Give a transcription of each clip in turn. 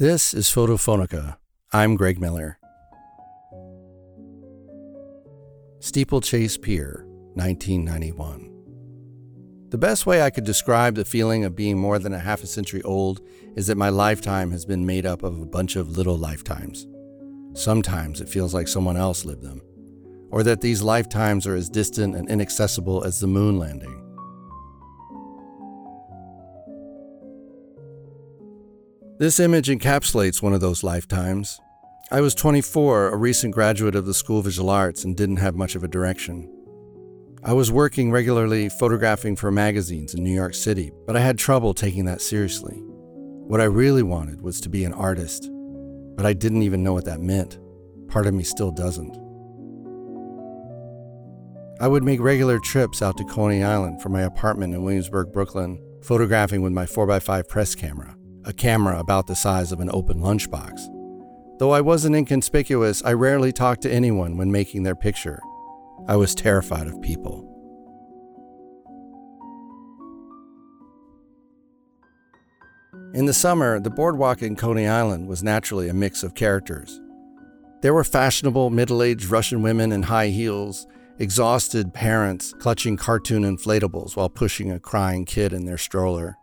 This is Photophonica. I'm Greg Miller. Steeplechase Pier, 1991. The best way I could describe the feeling of being more than a half a century old is that my lifetime has been made up of a bunch of little lifetimes. Sometimes it feels like someone else lived them, or that these lifetimes are as distant and inaccessible as the moon landing. This image encapsulates one of those lifetimes. I was 24, a recent graduate of the School of Visual Arts, and didn't have much of a direction. I was working regularly photographing for magazines in New York City, but I had trouble taking that seriously. What I really wanted was to be an artist, but I didn't even know what that meant. Part of me still doesn't. I would make regular trips out to Coney Island from my apartment in Williamsburg, Brooklyn, photographing with my 4x5 press camera a camera about the size of an open lunchbox. Though I wasn't inconspicuous, I rarely talked to anyone when making their picture. I was terrified of people. In the summer, the boardwalk in Coney Island was naturally a mix of characters. There were fashionable middle aged Russian women in high heels, exhausted parents clutching cartoon inflatables while pushing a crying kid in their stroller,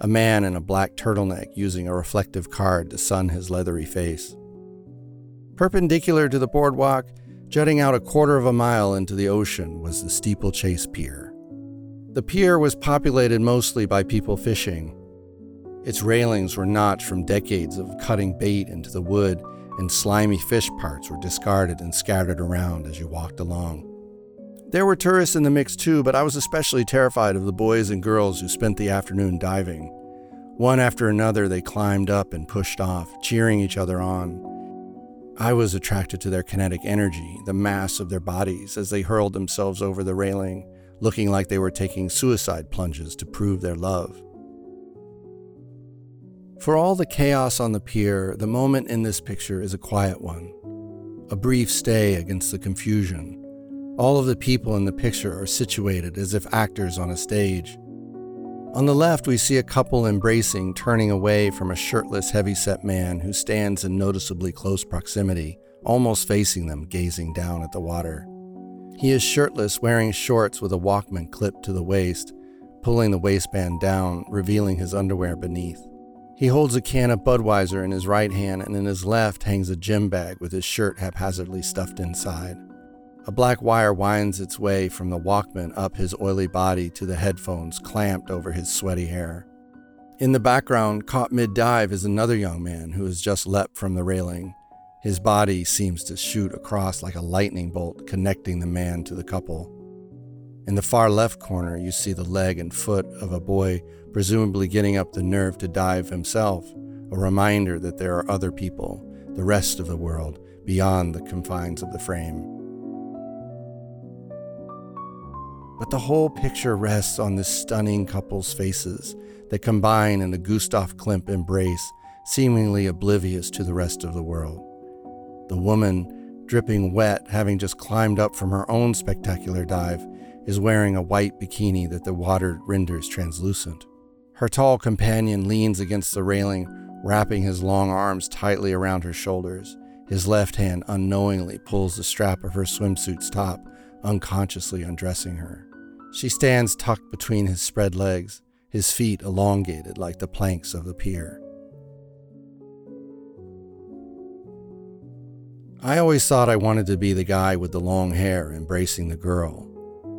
a man in a black turtleneck using a reflective card to sun his leathery face. Perpendicular to the boardwalk, jutting out a quarter of a mile into the ocean, was the Steeplechase Pier. The pier was populated mostly by people fishing. Its railings were notched from decades of cutting bait into the wood, and slimy fish parts were discarded and scattered around as you walked along. There were tourists in the mix too, but I was especially terrified of the boys and girls who spent the afternoon diving. One after another, they climbed up and pushed off, cheering each other on. I was attracted to their kinetic energy, the mass of their bodies as they hurled themselves over the railing, looking like they were taking suicide plunges to prove their love. For all the chaos on the pier, the moment in this picture is a quiet one, a brief stay against the confusion all of the people in the picture are situated as if actors on a stage. On the left, we see a couple embracing, turning away from a shirtless, heavy-set man who stands in noticeably close proximity, almost facing them, gazing down at the water. He is shirtless, wearing shorts with a Walkman clipped to the waist, pulling the waistband down, revealing his underwear beneath. He holds a can of Budweiser in his right hand, and in his left hangs a gym bag with his shirt haphazardly stuffed inside. A black wire winds its way from the Walkman up his oily body to the headphones clamped over his sweaty hair. In the background, caught mid dive, is another young man who has just leapt from the railing. His body seems to shoot across like a lightning bolt, connecting the man to the couple. In the far left corner, you see the leg and foot of a boy, presumably getting up the nerve to dive himself, a reminder that there are other people, the rest of the world, beyond the confines of the frame. But the whole picture rests on this stunning couple's faces that combine in a Gustav Klimt embrace, seemingly oblivious to the rest of the world. The woman, dripping wet, having just climbed up from her own spectacular dive, is wearing a white bikini that the water renders translucent. Her tall companion leans against the railing, wrapping his long arms tightly around her shoulders. His left hand unknowingly pulls the strap of her swimsuit's top, unconsciously undressing her. She stands tucked between his spread legs, his feet elongated like the planks of the pier. I always thought I wanted to be the guy with the long hair embracing the girl,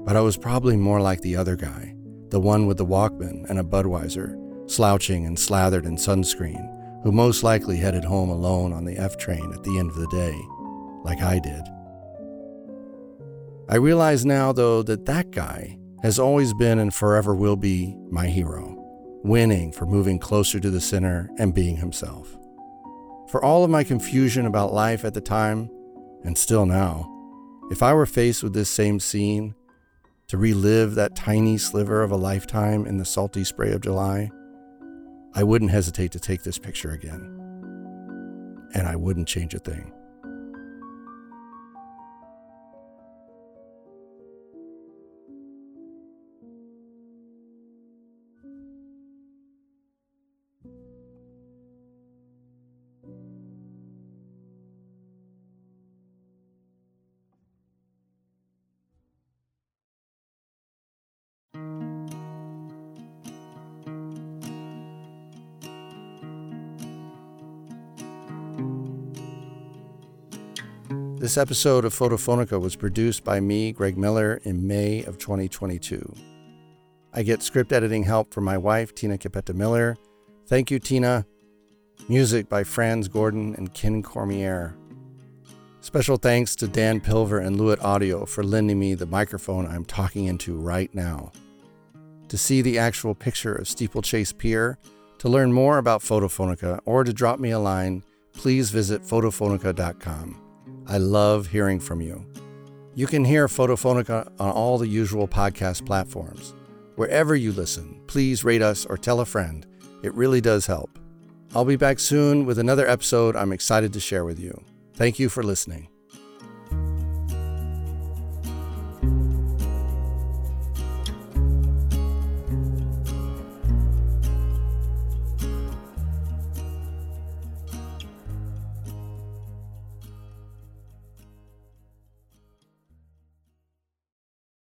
but I was probably more like the other guy, the one with the Walkman and a Budweiser, slouching and slathered in sunscreen, who most likely headed home alone on the F train at the end of the day, like I did. I realize now, though, that that guy has always been and forever will be my hero, winning for moving closer to the center and being himself. For all of my confusion about life at the time, and still now, if I were faced with this same scene, to relive that tiny sliver of a lifetime in the salty spray of July, I wouldn't hesitate to take this picture again. And I wouldn't change a thing. This episode of Photophonica was produced by me, Greg Miller, in May of 2022. I get script editing help from my wife, Tina Chiappetta Miller. Thank you, Tina. Music by Franz Gordan and Ken Cormier. Special thanks to Dan Pilver and Lewitt Audio for lending me the microphone I'm talking into right now. To see the actual picture of Steeplechase Pier, to learn more about Photophonica, or to drop me a line, please visit photophonica.com. I love hearing from you. You can hear Photophonica on all the usual podcast platforms. Wherever you listen, please rate us or tell a friend. It really does help. I'll be back soon with another episode I'm excited to share with you. Thank you for listening.